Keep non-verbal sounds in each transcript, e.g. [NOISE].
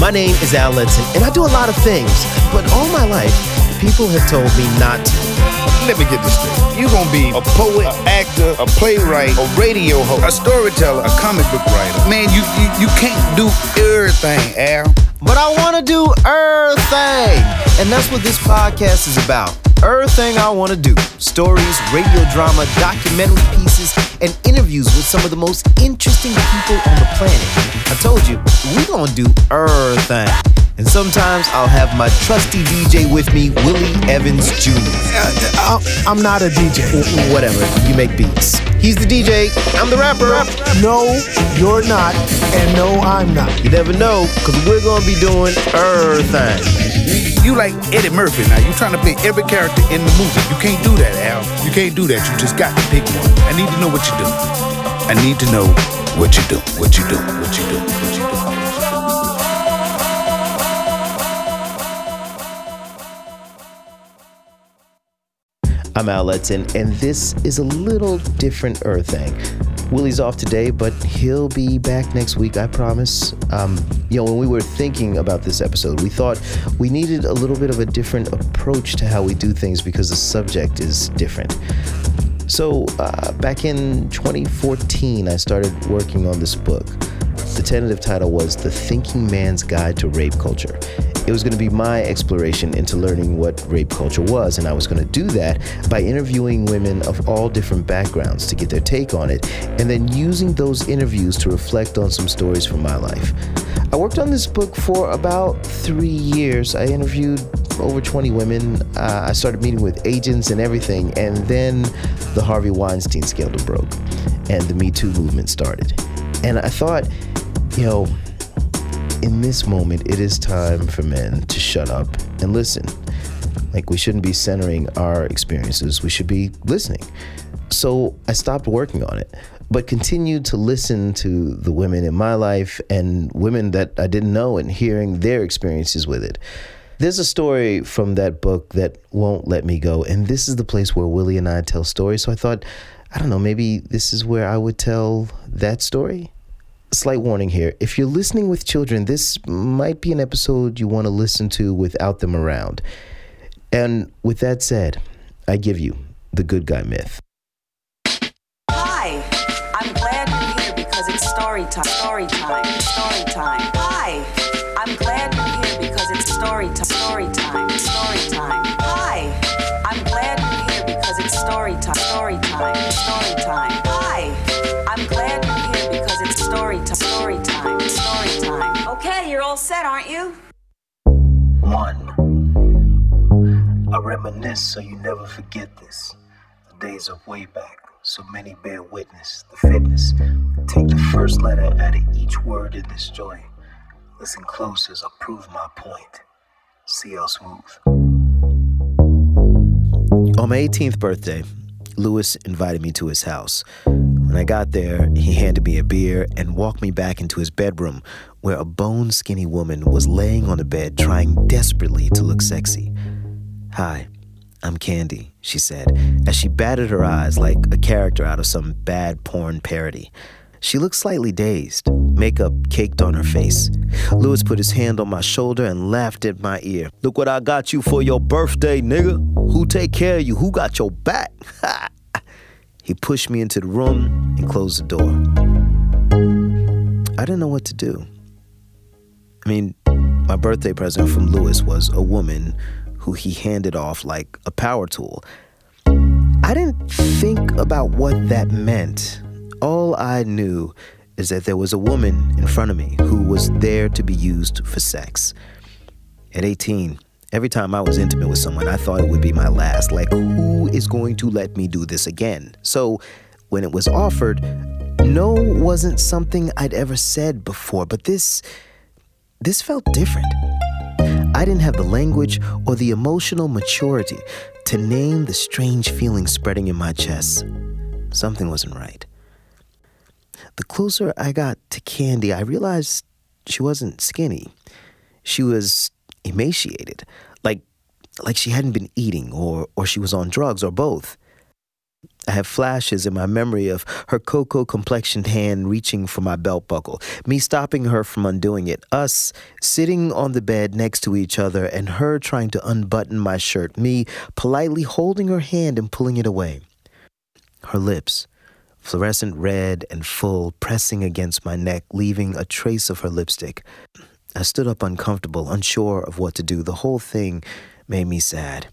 My name is Al Letson, and I do a lot of things, but all my life, people have told me not to. Let me get this straight. You're gonna be a poet, an actor, a playwright, a radio host, a storyteller, a comic book writer. Man, you you, you can't do everything, Al. But I wanna do everything, and that's what this podcast is about. Everything I wanna do stories, radio drama, documentary pieces, and interviews with some of the most interesting people on the planet. I told you, we gonna do everything. And sometimes I'll have my trusty DJ with me, Willie Evans Jr. Uh, I'm not a DJ. Whatever, you make beats. He's the DJ, I'm the rapper. No, you're not, and no, I'm not. You never know, because we're gonna be doing everything. You, like Eddie Murphy now. You trying to play every character in the movie. You can't do that, Al. You can't do that. You just got to pick one. I need to know what you do. I need to know what you do. What you do. What you do. What you do. I'm Al Letson, and this is a little different Errthing. Willie's off today, but he'll be back next week, I promise. Um, you know, when we were thinking about this episode, we thought we needed a little bit of a different approach to how we do things because the subject is different. So, uh, back in 2014, I started working on this book. The tentative title was The Thinking Man's Guide to Rape Culture. It was going to be my exploration into learning what rape culture was, and I was going to do that by interviewing women of all different backgrounds to get their take on it, and then using those interviews to reflect on some stories from my life. I worked on this book for about three years. I interviewed over 20 women. Uh, I started meeting with agents and everything, and then the Harvey Weinstein scandal broke, and the Me Too movement started. And I thought, you know, in this moment, it is time for men to shut up and listen. Like, we shouldn't be centering our experiences, we should be listening. So I stopped working on it, but continued to listen to the women in my life and women that I didn't know and hearing their experiences with it. There's a story from that book that won't let me go, and this is the place where Willie and I tell stories. So I thought, I don't know, maybe this is where I would tell that story slight warning here. If you're listening with children, this might be an episode you want to listen to without them around. And with that said, I give you the good guy myth. Hi, I'm glad you're here because it's story time. Story time. Story time. Hi, I'm glad you're here because it's story time. Story time. Story time. Hi, I'm glad you're here because it's story time. Story time. Story time. One. I reminisce so you never forget this. The days of way back, so many bear witness. The fitness. Take the first letter out of each word in this joint. Listen close as I prove my point. C.L. Smooth. On my 18th birthday, Lewis invited me to his house. When I got there, he handed me a beer and walked me back into his bedroom, where a bone skinny woman was laying on a bed trying desperately to look sexy. Hi, I'm Candy, she said, as she batted her eyes like a character out of some bad porn parody. She looked slightly dazed, makeup caked on her face. Lewis put his hand on my shoulder and laughed at my ear. Look what I got you for your birthday, nigga. Who take care of you? Who got your back? [LAUGHS] he pushed me into the room and closed the door. I didn't know what to do. I mean, my birthday present from Lewis was a woman who he handed off like a power tool. I didn't think about what that meant. All I knew is that there was a woman in front of me who was there to be used for sex. At 18, every time I was intimate with someone, I thought it would be my last. Like, who is going to let me do this again? So, when it was offered, no wasn't something I'd ever said before, but this this felt different. I didn't have the language or the emotional maturity to name the strange feeling spreading in my chest. Something wasn't right. The closer I got to Candy, I realized she wasn't skinny. She was emaciated, like like she hadn't been eating or or she was on drugs or both. I have flashes in my memory of her cocoa complexioned hand reaching for my belt buckle, me stopping her from undoing it, us sitting on the bed next to each other, and her trying to unbutton my shirt, me politely holding her hand and pulling it away. Her lips, fluorescent red and full, pressing against my neck, leaving a trace of her lipstick. I stood up uncomfortable, unsure of what to do. The whole thing made me sad.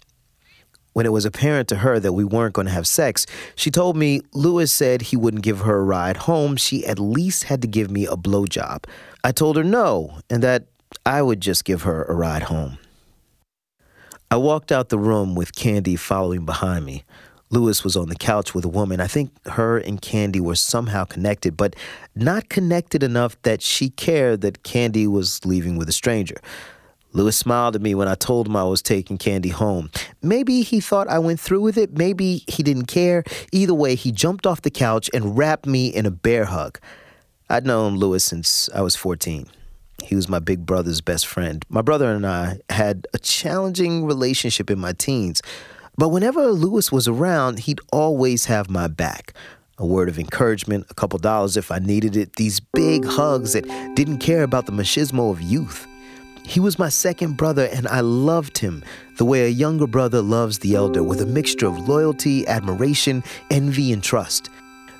When it was apparent to her that we weren't going to have sex, she told me Lewis said he wouldn't give her a ride home. She at least had to give me a blowjob. I told her no, and that I would just give her a ride home. I walked out the room with Candy following behind me. Lewis was on the couch with a woman. I think her and Candy were somehow connected, but not connected enough that she cared that Candy was leaving with a stranger. Lewis smiled at me when I told him I was taking Candy home. Maybe he thought I went through with it, maybe he didn't care. Either way, he jumped off the couch and wrapped me in a bear hug. I'd known Lewis since I was 14. He was my big brother's best friend. My brother and I had a challenging relationship in my teens, but whenever Lewis was around, he'd always have my back. A word of encouragement, a couple dollars if I needed it, these big hugs that didn't care about the machismo of youth. He was my second brother, and I loved him the way a younger brother loves the elder, with a mixture of loyalty, admiration, envy, and trust.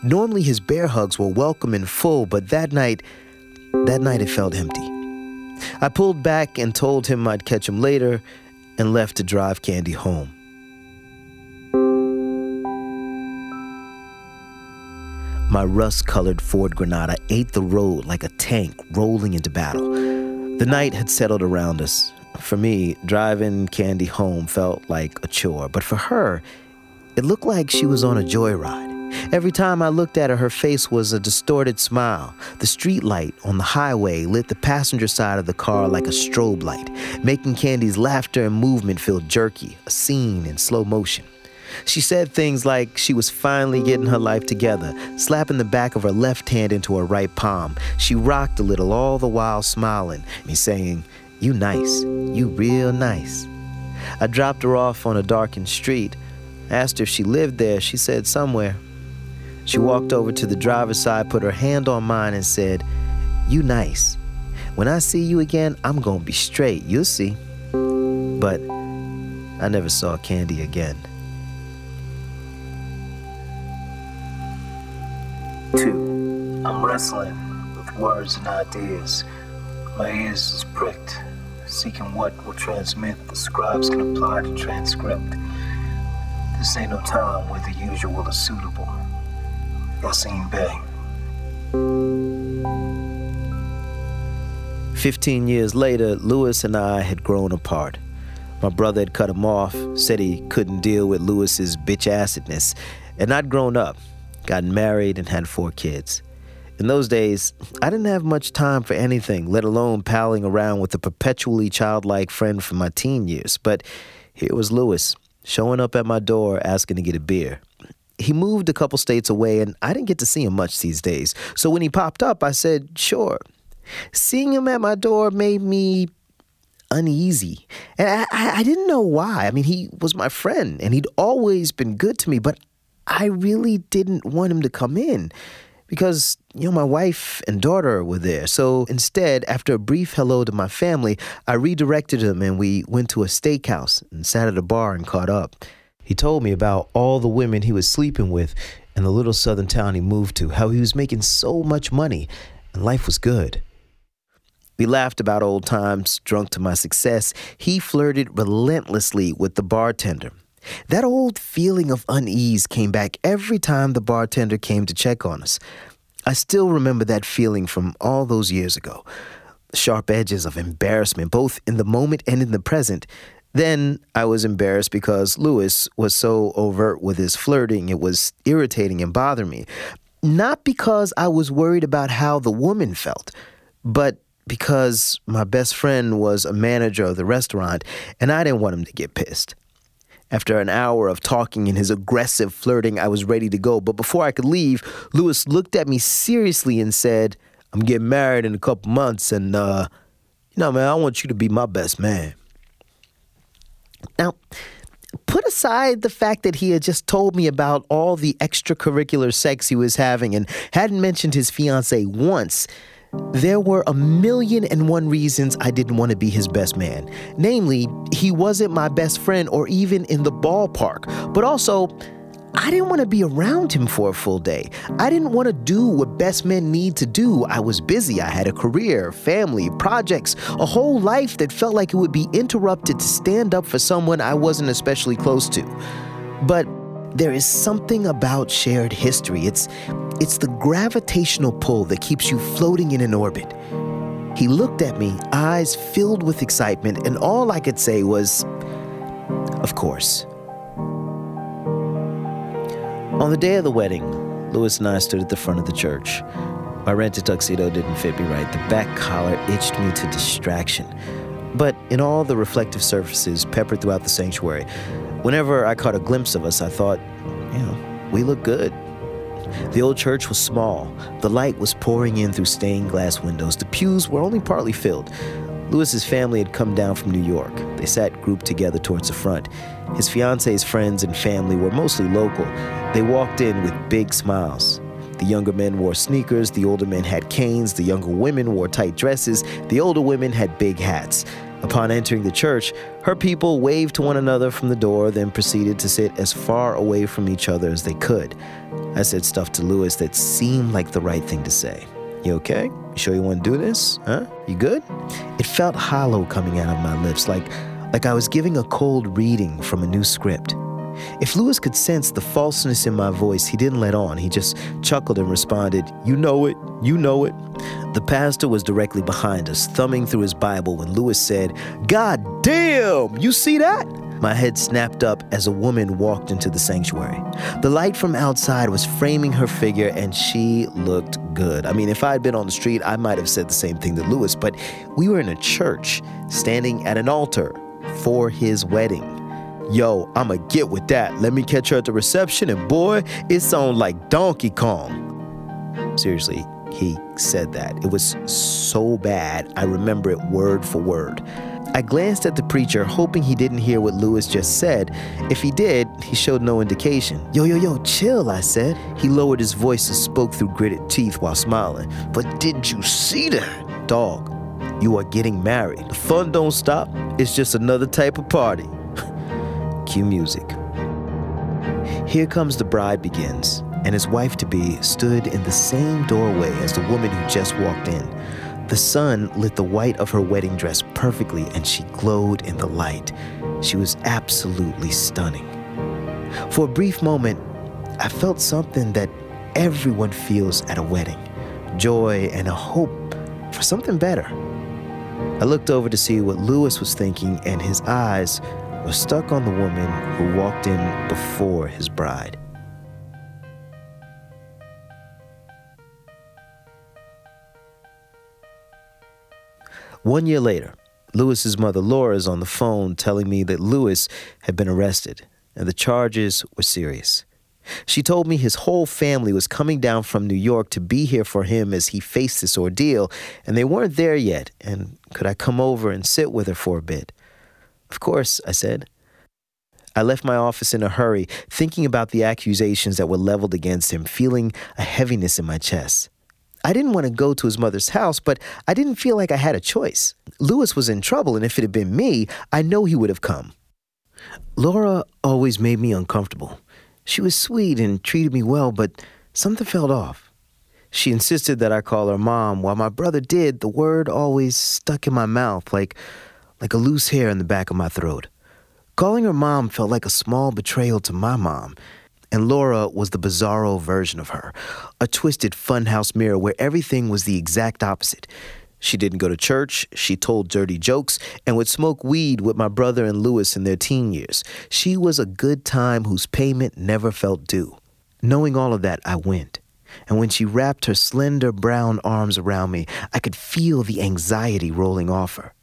Normally, his bear hugs were welcome and full, but that night, that night it felt empty. I pulled back and told him I'd catch him later and left to drive Candy home. My rust colored Ford Granada ate the road like a tank rolling into battle. The night had settled around us. For me, driving Candy home felt like a chore, but for her, it looked like she was on a joyride. Every time I looked at her, her face was a distorted smile. The street light on the highway lit the passenger side of the car like a strobe light, making Candy's laughter and movement feel jerky, a scene in slow motion. She said things like she was finally getting her life together, slapping the back of her left hand into her right palm. She rocked a little, all the while smiling, me saying, You nice, you real nice. I dropped her off on a darkened street. Asked if she lived there. She said somewhere. She walked over to the driver's side, put her hand on mine, and said, You nice. When I see you again, I'm gonna be straight. You'll see. But I never saw Candy again. Two, I'm wrestling with words and ideas. My ears is pricked, seeking what will transmit the scribes can apply to transcript. This ain't no time where the usual is suitable. Yasiin Bey. 15 years later, Lewis and I had grown apart. My brother had cut him off, said he couldn't deal with Lewis's bitch acidness, and I'd grown up, gotten married, and had four kids. In those days, I didn't have much time for anything, let alone palling around with a perpetually childlike friend from my teen years. But here was Lewis, showing up at my door asking to get a beer. He moved a couple states away, and I didn't get to see him much these days. So when he popped up, I said, sure. Seeing him at my door made me uneasy. And I, I didn't know why. I mean, he was my friend, and he'd always been good to me, but I really didn't want him to come in because, you know, my wife and daughter were there. So instead, after a brief hello to my family, I redirected him and we went to a steakhouse and sat at a bar and caught up. He told me about all the women he was sleeping with in the little southern town he moved to, how he was making so much money and life was good. We laughed about old times, drunk to my success. He flirted relentlessly with the bartender. That old feeling of unease came back every time the bartender came to check on us. I still remember that feeling from all those years ago. Sharp edges of embarrassment, both in the moment and in the present. Then I was embarrassed because Lewis was so overt with his flirting, it was irritating and bothering me. Not because I was worried about how the woman felt, but because my best friend was a manager of the restaurant and I didn't want him to get pissed. After an hour of talking and his aggressive flirting, I was ready to go. But before I could leave, Lewis looked at me seriously and said, I'm getting married in a couple months, and, uh, you know, man, I want you to be my best man. Now, put aside the fact that he had just told me about all the extracurricular sex he was having and hadn't mentioned his fiancee once. There were a million and one reasons I didn't want to be his best man. Namely, he wasn't my best friend or even in the ballpark, but also, I didn't want to be around him for a full day. I didn't want to do what best men need to do. I was busy. I had a career, family, projects, a whole life that felt like it would be interrupted to stand up for someone I wasn't especially close to. But there is something about shared history. It's it's the gravitational pull that keeps you floating in an orbit. He looked at me, eyes filled with excitement, and all I could say was, Of course. On the day of the wedding, Lewis and I stood at the front of the church. My rented tuxedo didn't fit me right. The back collar itched me to distraction. But in all the reflective surfaces peppered throughout the sanctuary, whenever I caught a glimpse of us, I thought, you know, we look good. The old church was small. The light was pouring in through stained glass windows. The pews were only partly filled. Lewis's family had come down from New York. They sat grouped together towards the front. His fiance's friends and family were mostly local. They walked in with big smiles. The younger men wore sneakers, the older men had canes, the younger women wore tight dresses, the older women had big hats. Upon entering the church, her people waved to one another from the door, then proceeded to sit as far away from each other as they could. I said stuff to Lewis that seemed like the right thing to say. You okay? You sure you want to do this? Huh? You good? It felt hollow coming out of my lips, like, like I was giving a cold reading from a new script. If Lewis could sense the falseness in my voice, he didn't let on. He just chuckled and responded, You know it, you know it. The pastor was directly behind us, thumbing through his Bible when Lewis said, God damn, you see that? My head snapped up as a woman walked into the sanctuary. The light from outside was framing her figure, and she looked good. I mean, if I had been on the street, I might have said the same thing to Lewis, but we were in a church, standing at an altar for his wedding. Yo, I'ma get with that. Let me catch her at the reception, and boy, it sounded like Donkey Kong. Seriously, he said that. It was so bad, I remember it word for word. I glanced at the preacher, hoping he didn't hear what Lewis just said. If he did, he showed no indication. Yo, yo, yo, chill, I said. He lowered his voice and spoke through gritted teeth while smiling. But did you see that? Dog, you are getting married. The fun don't stop, it's just another type of party. Cue music. Here comes the bride begins, and his wife to be stood in the same doorway as the woman who just walked in. The sun lit the white of her wedding dress perfectly, and she glowed in the light. She was absolutely stunning. For a brief moment, I felt something that everyone feels at a wedding joy and a hope for something better. I looked over to see what Lewis was thinking, and his eyes were stuck on the woman who walked in before his bride. One year later, Lewis's mother Laura is on the phone telling me that Lewis had been arrested and the charges were serious. She told me his whole family was coming down from New York to be here for him as he faced this ordeal, and they weren't there yet, and could I come over and sit with her for a bit? Of course, I said. I left my office in a hurry, thinking about the accusations that were leveled against him, feeling a heaviness in my chest. I didn't want to go to his mother's house, but I didn't feel like I had a choice. Lewis was in trouble, and if it had been me, I know he would have come. Laura always made me uncomfortable. She was sweet and treated me well, but something felt off. She insisted that I call her mom. While my brother did, the word always stuck in my mouth like, like a loose hair in the back of my throat. Calling her mom felt like a small betrayal to my mom. And Laura was the bizarro version of her, a twisted funhouse mirror where everything was the exact opposite. She didn't go to church, she told dirty jokes, and would smoke weed with my brother and Lewis in their teen years. She was a good time whose payment never felt due. Knowing all of that, I went. And when she wrapped her slender brown arms around me, I could feel the anxiety rolling off her.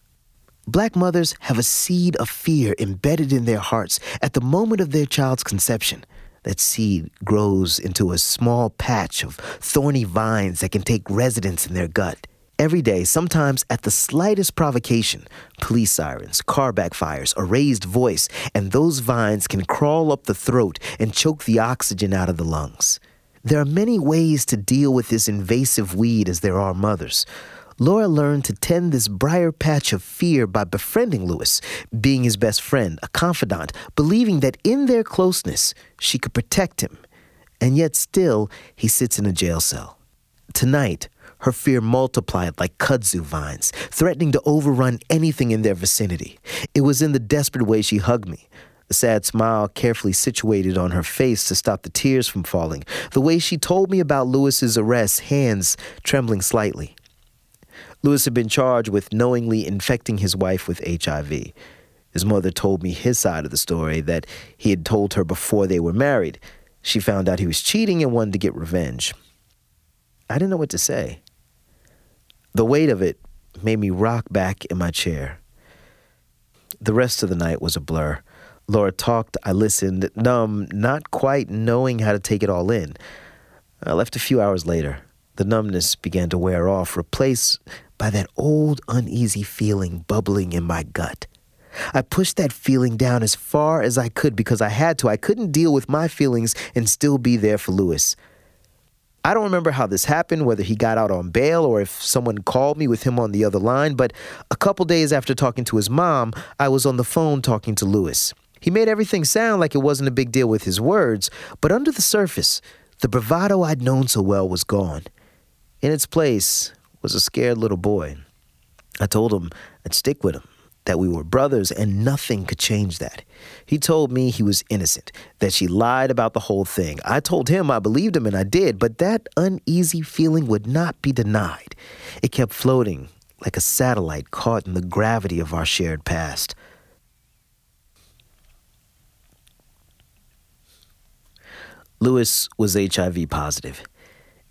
Black mothers have a seed of fear embedded in their hearts at the moment of their child's conception. That seed grows into a small patch of thorny vines that can take residence in their gut. Every day, sometimes at the slightest provocation, police sirens, car backfires, a raised voice, and those vines can crawl up the throat and choke the oxygen out of the lungs. There are many ways to deal with this invasive weed as there are mothers. Laura learned to tend this briar patch of fear by befriending Lewis, being his best friend, a confidant, believing that in their closeness she could protect him. And yet still, he sits in a jail cell. Tonight, her fear multiplied like kudzu vines, threatening to overrun anything in their vicinity. It was in the desperate way she hugged me, a sad smile carefully situated on her face to stop the tears from falling, the way she told me about Lewis's arrest, hands trembling slightly. Lewis had been charged with knowingly infecting his wife with HIV. His mother told me his side of the story that he had told her before they were married. She found out he was cheating and wanted to get revenge. I didn't know what to say. The weight of it made me rock back in my chair. The rest of the night was a blur. Laura talked, I listened, numb, not quite knowing how to take it all in. I left a few hours later. The numbness began to wear off, replaced by that old uneasy feeling bubbling in my gut. I pushed that feeling down as far as I could because I had to. I couldn't deal with my feelings and still be there for Lewis. I don't remember how this happened, whether he got out on bail or if someone called me with him on the other line, but a couple days after talking to his mom, I was on the phone talking to Lewis. He made everything sound like it wasn't a big deal with his words, but under the surface, the bravado I'd known so well was gone. In its place was a scared little boy. I told him I'd stick with him, that we were brothers and nothing could change that. He told me he was innocent, that she lied about the whole thing. I told him I believed him and I did, but that uneasy feeling would not be denied. It kept floating like a satellite caught in the gravity of our shared past. Lewis was HIV positive,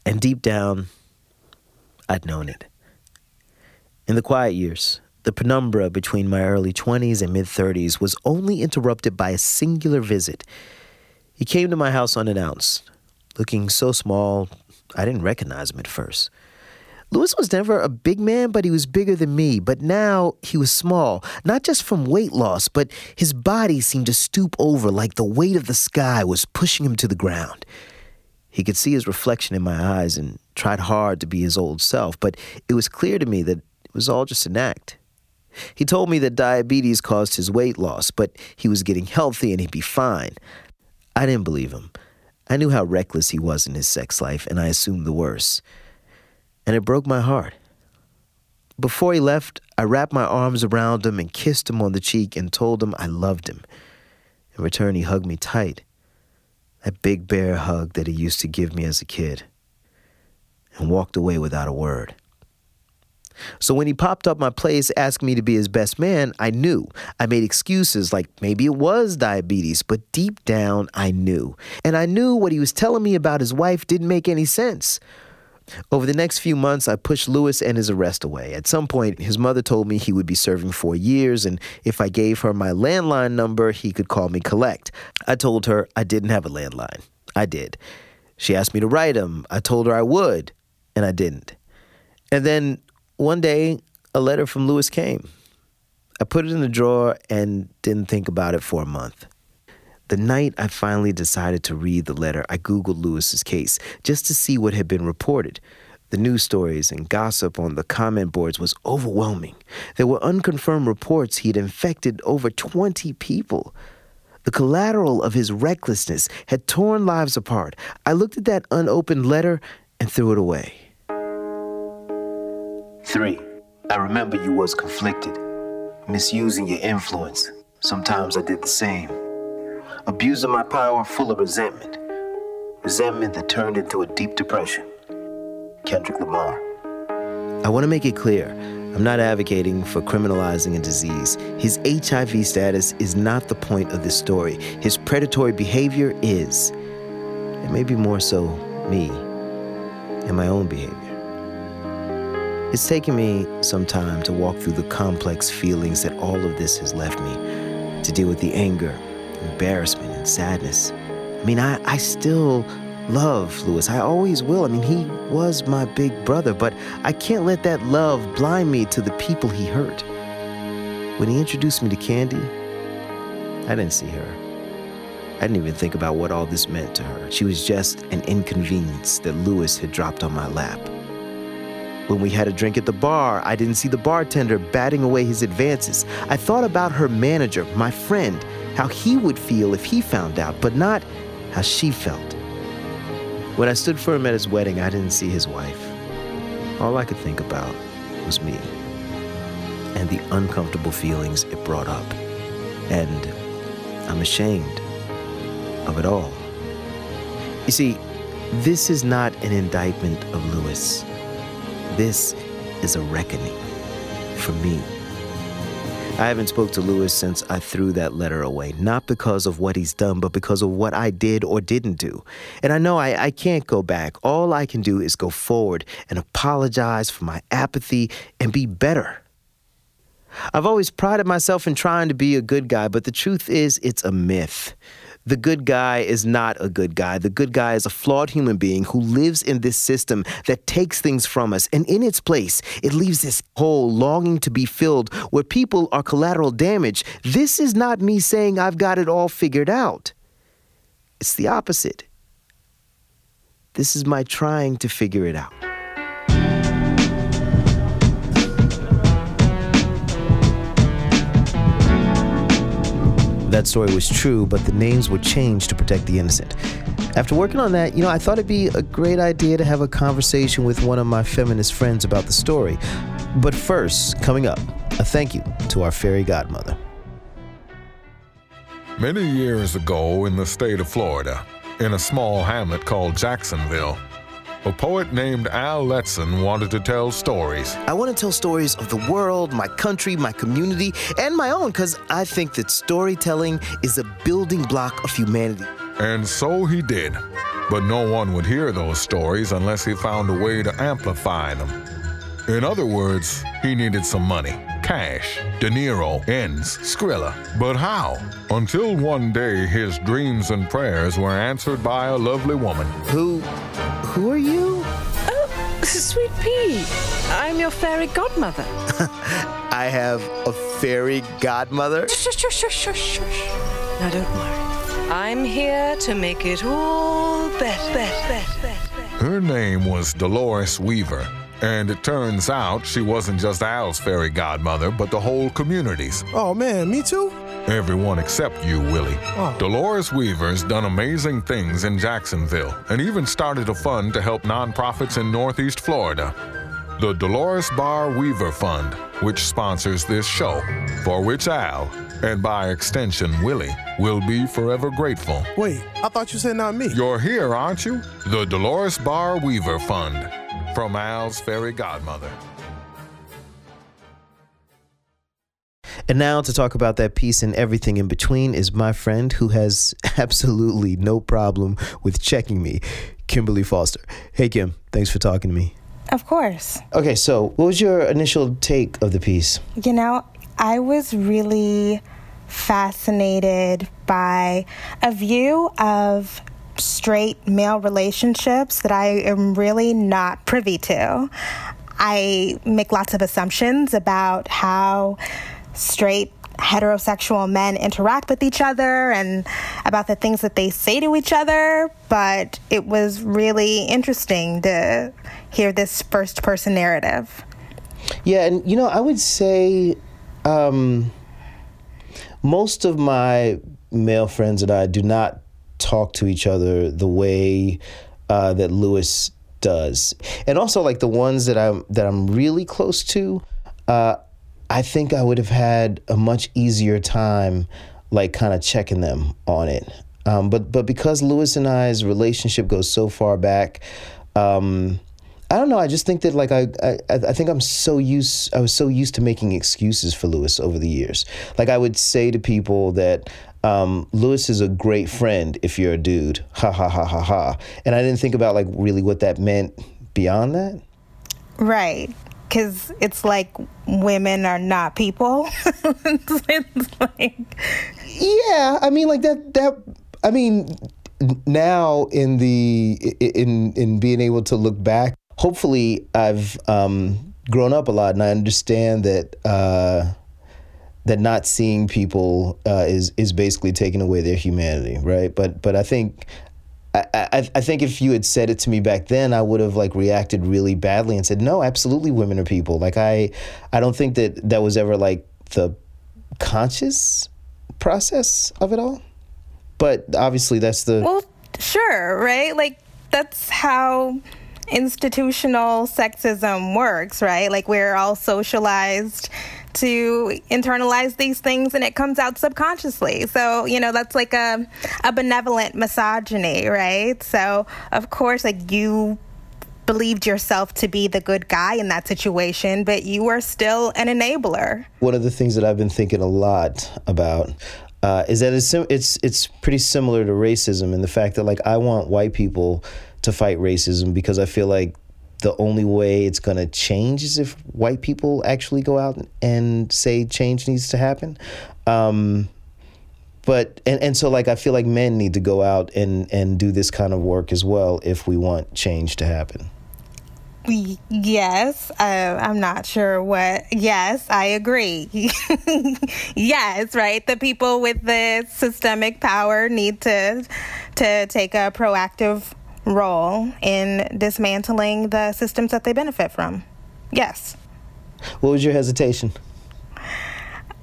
and deep down, I'd known it. In the quiet years, the penumbra between my early 20s and mid 30s was only interrupted by a singular visit. He came to my house unannounced, looking so small I didn't recognize him at first. Lewis was never a big man, but he was bigger than me. But now he was small, not just from weight loss, but his body seemed to stoop over like the weight of the sky was pushing him to the ground. He could see his reflection in my eyes and tried hard to be his old self, but it was clear to me that it was all just an act. He told me that diabetes caused his weight loss, but he was getting healthy and he'd be fine. I didn't believe him. I knew how reckless he was in his sex life, and I assumed the worst and it broke my heart. Before he left, I wrapped my arms around him and kissed him on the cheek and told him I loved him. In return, he hugged me tight, that big bear hug that he used to give me as a kid, and walked away without a word. So when he popped up my place asking me to be his best man, I knew. I made excuses like maybe it was diabetes, but deep down I knew. And I knew what he was telling me about his wife didn't make any sense. Over the next few months, I pushed Lewis and his arrest away. At some point, his mother told me he would be serving four years, and if I gave her my landline number, he could call me collect. I told her I didn't have a landline. I did. She asked me to write him. I told her I would, and I didn't. And then one day, a letter from Lewis came. I put it in the drawer and didn't think about it for a month. The night I finally decided to read the letter, I Googled Lewis's case just to see what had been reported. The news stories and gossip on the comment boards was overwhelming. There were unconfirmed reports he'd infected over 20 people. The collateral of his recklessness had torn lives apart. I looked at that unopened letter and threw it away. 3. I remember you was conflicted, misusing your influence, Sometimes I did the same, abusing my power full of resentment. Resentment that turned into a deep depression. Kendrick Lamar. I want to make it clear I'm not advocating for criminalizing a disease. His HIV status is not the point of this story. His predatory behavior is. And maybe more so me and my own behavior. It's taken me some time to walk through the complex feelings that all of this has left me, to deal with the anger, embarrassment, and sadness. I mean, I, I still love Lewis. I always will. I mean, he was my big brother, but I can't let that love blind me to the people he hurt. When he introduced me to Candy, I didn't see her. I didn't even think about what all this meant to her. She was just an inconvenience that Lewis had dropped on my lap. When we had a drink at the bar, I didn't see the bartender batting away his advances. I thought about her manager, my friend, how he would feel if he found out, but not how she felt. When I stood for him at his wedding, I didn't see his wife. All I could think about was me and the uncomfortable feelings it brought up. And I'm ashamed of it all. You see, this is not an indictment of Lewis. This is a reckoning for me. I haven't spoke to Lewis since I threw that letter away, not because of what he's done, but because of what I did or didn't do. And I know I, I can't go back. All I can do is go forward and apologize for my apathy and be better. I've always prided myself in trying to be a good guy, but the truth is, it's a myth. The good guy is not a good guy. The good guy is a flawed human being who lives in this system that takes things from us. And in its place, it leaves this hole longing to be filled where people are collateral damage. This is not me saying I've got it all figured out. It's the opposite. This is my trying to figure it out. That story was true, but the names were changed to protect the innocent. After working on that, you know, I thought it'd be a great idea to have a conversation with one of my feminist friends about the story. But first, coming up, a thank you to our fairy godmother. Many years ago in the state of Florida, in a small hamlet called Jacksonville, a poet named Al Letson wanted to tell stories. I want to tell stories of the world, my country, my community, and my own, because I think that storytelling is a building block of humanity. And so he did. But no one would hear those stories unless he found a way to amplify them. In other words, he needed some money. Cash, dinero, ends, Skrilla. But how? Until one day his dreams and prayers were answered by a lovely woman. Who. who are you? Oh, sweet pea. I'm your fairy godmother. [LAUGHS] I have a fairy godmother? Shush, shush, shush, shush, shush. Now don't worry. I'm here to make it all better, better, better, better. Her name was Dolores Weaver. And it turns out she wasn't just Al's fairy godmother, but the whole community's. Oh man, me too? Everyone except you, Willie. Oh. Dolores Weaver's done amazing things in Jacksonville and even started a fund to help nonprofits in Northeast Florida. The Dolores Barr Weaver Fund, which sponsors this show, for which Al, and by extension Willie, will be forever grateful. Wait, I thought you said not me. You're here, aren't you? The Dolores Barr Weaver Fund, from Al's fairy godmother. And now to talk about that piece and everything in between is my friend who has [LAUGHS] absolutely no problem with checking me, Kimberly Foster. Hey, Kim, thanks for talking to me. Of course. Okay, so what was your initial take of the piece? You know, I was really fascinated by a view of straight male relationships that I am really not privy to. I make lots of assumptions about how straight heterosexual men interact with each other and about the things that they say to each other, but it was really interesting to hear this first person narrative. Yeah, and you know, I would say um, most of my male friends and I do not talk to each other the way uh, that Lewis does, and also like the ones that I'm that I'm really close to. Uh, I think I would have had a much easier time, like kind of checking them on it. Um, but but because Lewis and I's relationship goes so far back, um, I don't know. I just think that like I, I I think I'm so used. I was so used to making excuses for Lewis over the years. Like I would say to people that um, Lewis is a great friend if you're a dude. Ha ha ha ha ha. And I didn't think about like really what that meant beyond that. Right. Because it's like women are not people. [LAUGHS] it's like, yeah. I mean, like that. That. I mean, now in the in in being able to look back, hopefully I've um, grown up a lot and I understand that. Uh, that not seeing people uh, is is basically taking away their humanity, right? But but I think I, I, think if you had said it to me back then, I would have like reacted really badly and said, "No, absolutely, women are people." Like I, I don't think that that was ever like the conscious process of it all. But obviously, that's the well, sure, right? Like that's how institutional sexism works, right? Like we're all socialized to internalize these things and it comes out subconsciously. So, you know, that's like a, a benevolent misogyny, right? So, of course, like you believed yourself to be the good guy in that situation, but you were still an enabler. One of the things that I've been thinking a lot about uh, is that it's, it's it's pretty similar to racism in the fact that like I want white people to fight racism because I feel like the only way it's going to change is if white people actually go out and say change needs to happen. Um, but and, and so like I feel like men need to go out and and do this kind of work as well if we want change to happen. Yes, uh, I'm not sure what. Yes, I agree. [LAUGHS] yes, right. The people with the systemic power need to to take a proactive role in dismantling the systems that they benefit from. Yes. What was your hesitation?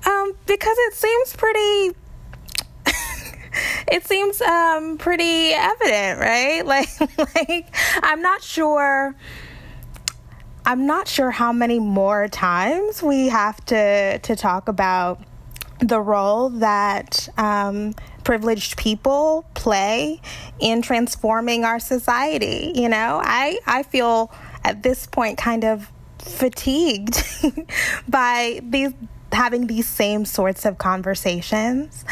Um, because it seems pretty. [LAUGHS] it seems um, pretty evident, right? [LAUGHS] Like, like I'm not sure. I'm not sure how many more times we have to to talk about the role that um, privileged people play in transforming our society. You know, I, I feel at this point kind of fatigued [LAUGHS] by these having these same sorts of conversations.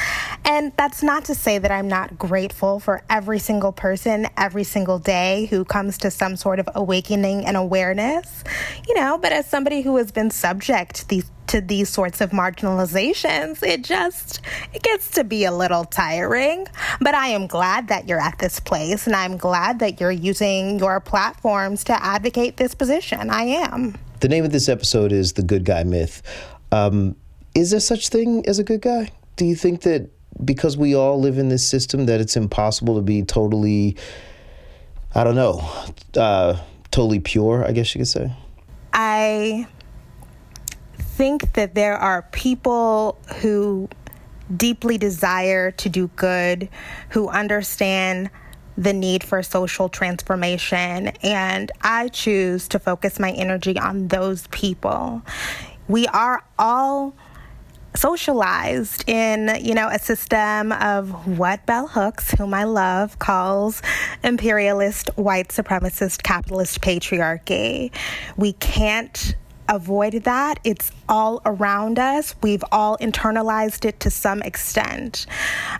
And that's not to say that I'm not grateful for every single person every single day who comes to some sort of awakening and awareness, you know, but as somebody who has been subject to these to these sorts of marginalizations, it just it gets to be a little tiring. But I am glad that you're at this place and I'm glad that you're using your platforms to advocate this position. I am. The name of this episode is The Good Guy Myth. Um, is there such thing as a good guy? Do you think that because we all live in this system that it's impossible to be totally I don't know, uh, totally pure, I guess you could say? I think that there are people who deeply desire to do good, who understand the need for social transformation, and I choose to focus my energy on those people. We are all socialized in, you know, a system of what Bell Hooks, whom I love, calls imperialist, white supremacist, capitalist patriarchy. We can't avoid that. It's all around us. We've all internalized it to some extent.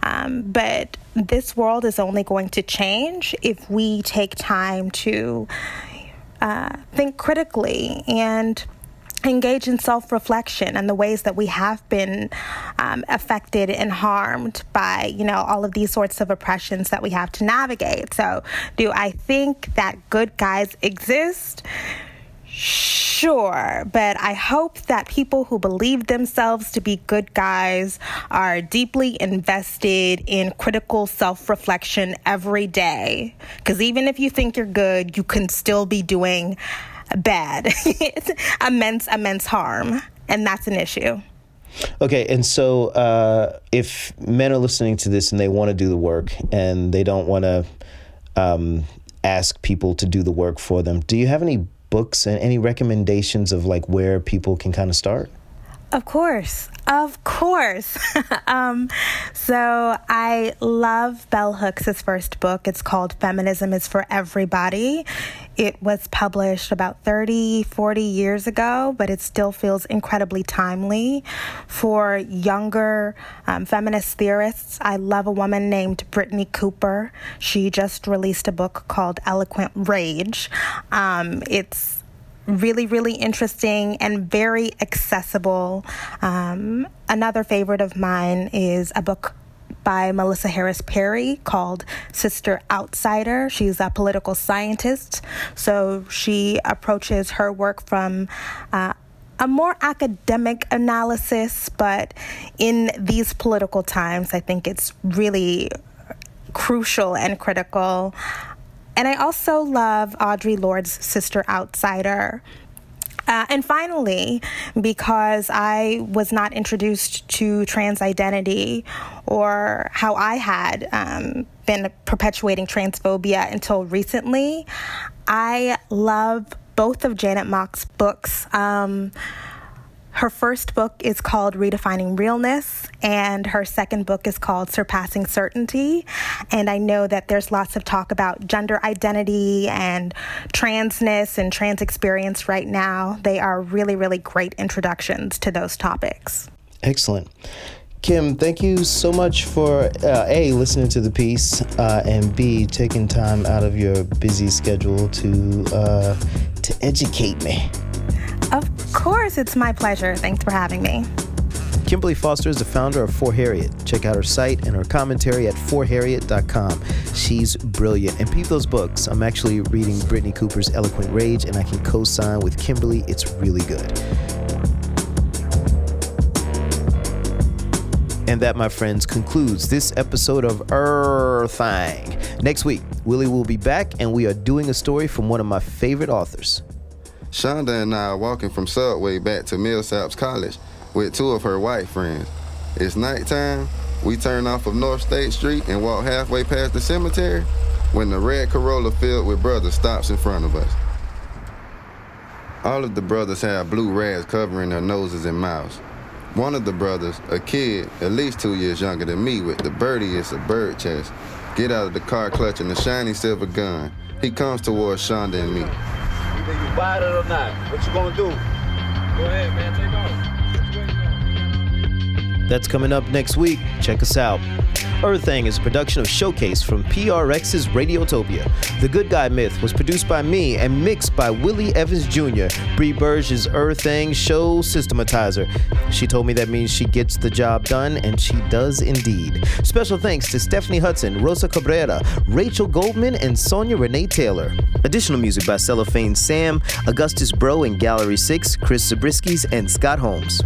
Um, but this world is only going to change if we take time to uh, think critically and engage in self reflection and the ways that we have been um, affected and harmed by, you know, all of these sorts of oppressions that we have to navigate. So, do I think that good guys exist? Sure, but I hope that people who believe themselves to be good guys are deeply invested in critical self reflection every day. Because even if you think you're good, you can still be doing bad, [LAUGHS] immense, immense harm. And that's an issue. Okay, and so uh, if men are listening to this and they want to do the work and they don't want to um, ask people to do the work for them, do you have any books and any recommendations of like where people can kind of start? Of course. Of course. [LAUGHS] um, so I love Bell Hooks' first book. It's called Feminism is for Everybody. It was published about 30, 40 years ago, but it still feels incredibly timely for younger um, feminist theorists. I love a woman named Brittney Cooper. She just released a book called Eloquent Rage. Um, it's really, really interesting and very accessible. Um, another favorite of mine is a book by Melissa Harris Perry called Sister Outsider. She's a political scientist, so she approaches her work from uh, a more academic analysis, but in these political times, I think it's really crucial and critical. And I also love Audre Lorde's Sister Outsider. Uh, and finally, because I was not introduced to trans identity or how I had um, been perpetuating transphobia until recently, I love both of Janet Mock's books. Um, her first book is called Redefining Realness, and her second book is called Surpassing Certainty. And I know that there's lots of talk about gender identity and transness and trans experience right now. They are really, really great introductions to those topics. Excellent. Kim, thank you so much for uh, A, listening to the piece, uh, and B, taking time out of your busy schedule to, uh, to educate me. Of course, it's my pleasure. Thanks for having me. Kimberly Foster is the founder of For Harriet. Check out her site and her commentary at forharriet.com. She's brilliant. And peep those books. I'm actually reading Brittney Cooper's Eloquent Rage, and I can co sign with Kimberly. It's really good. And that, my friends, concludes this episode of Thang. Next week, Willie will be back, and we are doing a story from one of my favorite authors. Shonda and I are walking from Subway back to Millsaps College with two of her white friends. It's nighttime. We turn off of North State Street and walk halfway past the cemetery when the red Corolla filled with brothers stops in front of us. All of the brothers have blue rags covering their noses and mouths. One of the brothers, a kid at least two years younger than me with the birdiest of bird chest, get out of the car clutching a shiny silver gun. He comes towards Shonda and me. Either you buy it or not. What you gonna do? Go ahead, man. Take off. That's coming up next week. Check us out. Errthang is a production of Showcase from PRX's Radiotopia. The Good Guy Myth was produced by me and mixed by Willie Evans Jr., Bree Burge's Errthang show systematizer. She told me that means she gets the job done, and she does indeed. Special thanks to Stephanie Hudson, Rosa Cabrera, Rachel Goldman, and Sonia Renee Taylor. Additional music by Cellophane Sam, Augustus Bro and Gallery 6, Chris Zabriskis, and Scott Holmes.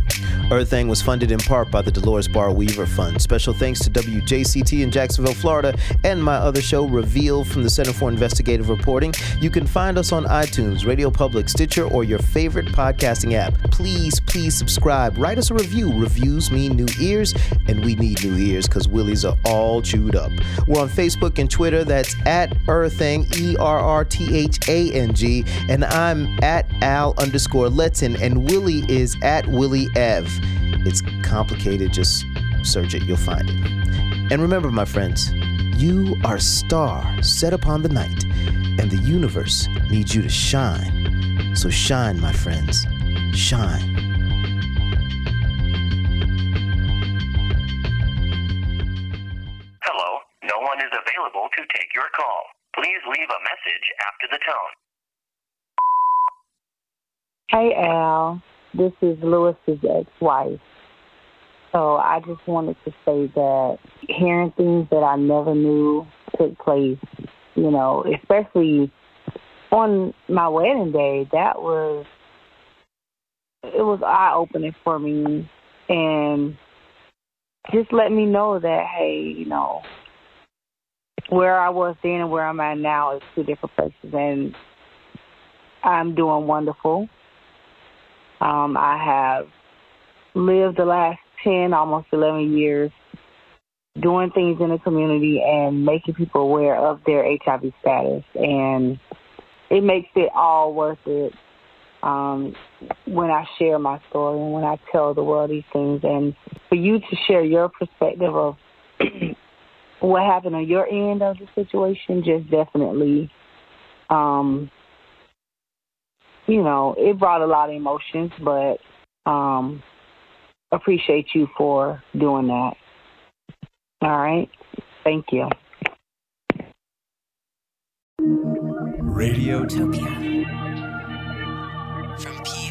Errthang was funded in part by the Delores Barr Weaver Fund. Special thanks to WJ ACT in Jacksonville, Florida, and my other show, Reveal from the Center for Investigative Reporting. You can find us on iTunes, Radio Public, Stitcher, or your favorite podcasting app. Please, please subscribe. Write us a review. Reviews mean new ears, and we need new ears because Willies are all chewed up. We're on Facebook and Twitter. That's at Errthang, E R R T H A N G, and I'm at Al underscore Letson, and Willie is at Willie Ev. It's complicated. Just search it, you'll find it. And remember, my friends, you are a star set upon the night, and the universe needs you to shine. So shine, my friends, shine. Hello, no one is available to take your call. Please leave a message after the tone. Hey, Al. This is Lewis's ex wife. So I just wanted to say that hearing things that I never knew took place, you know, especially on my wedding day, that was it was eye opening for me and just let me know that hey, you know, where I was then and where I'm at now is two different places and I'm doing wonderful. Um, I have lived the last 10, almost 11 years doing things in the community and making people aware of their HIV status. And it makes it all worth it um, when I share my story and when I tell the world these things, and for you to share your perspective of [CLEARS THROAT] what happened on your end of the situation, just definitely, um, you know, it brought a lot of emotions, but um, appreciate you for doing that. All right, thank you. Radiotopia from P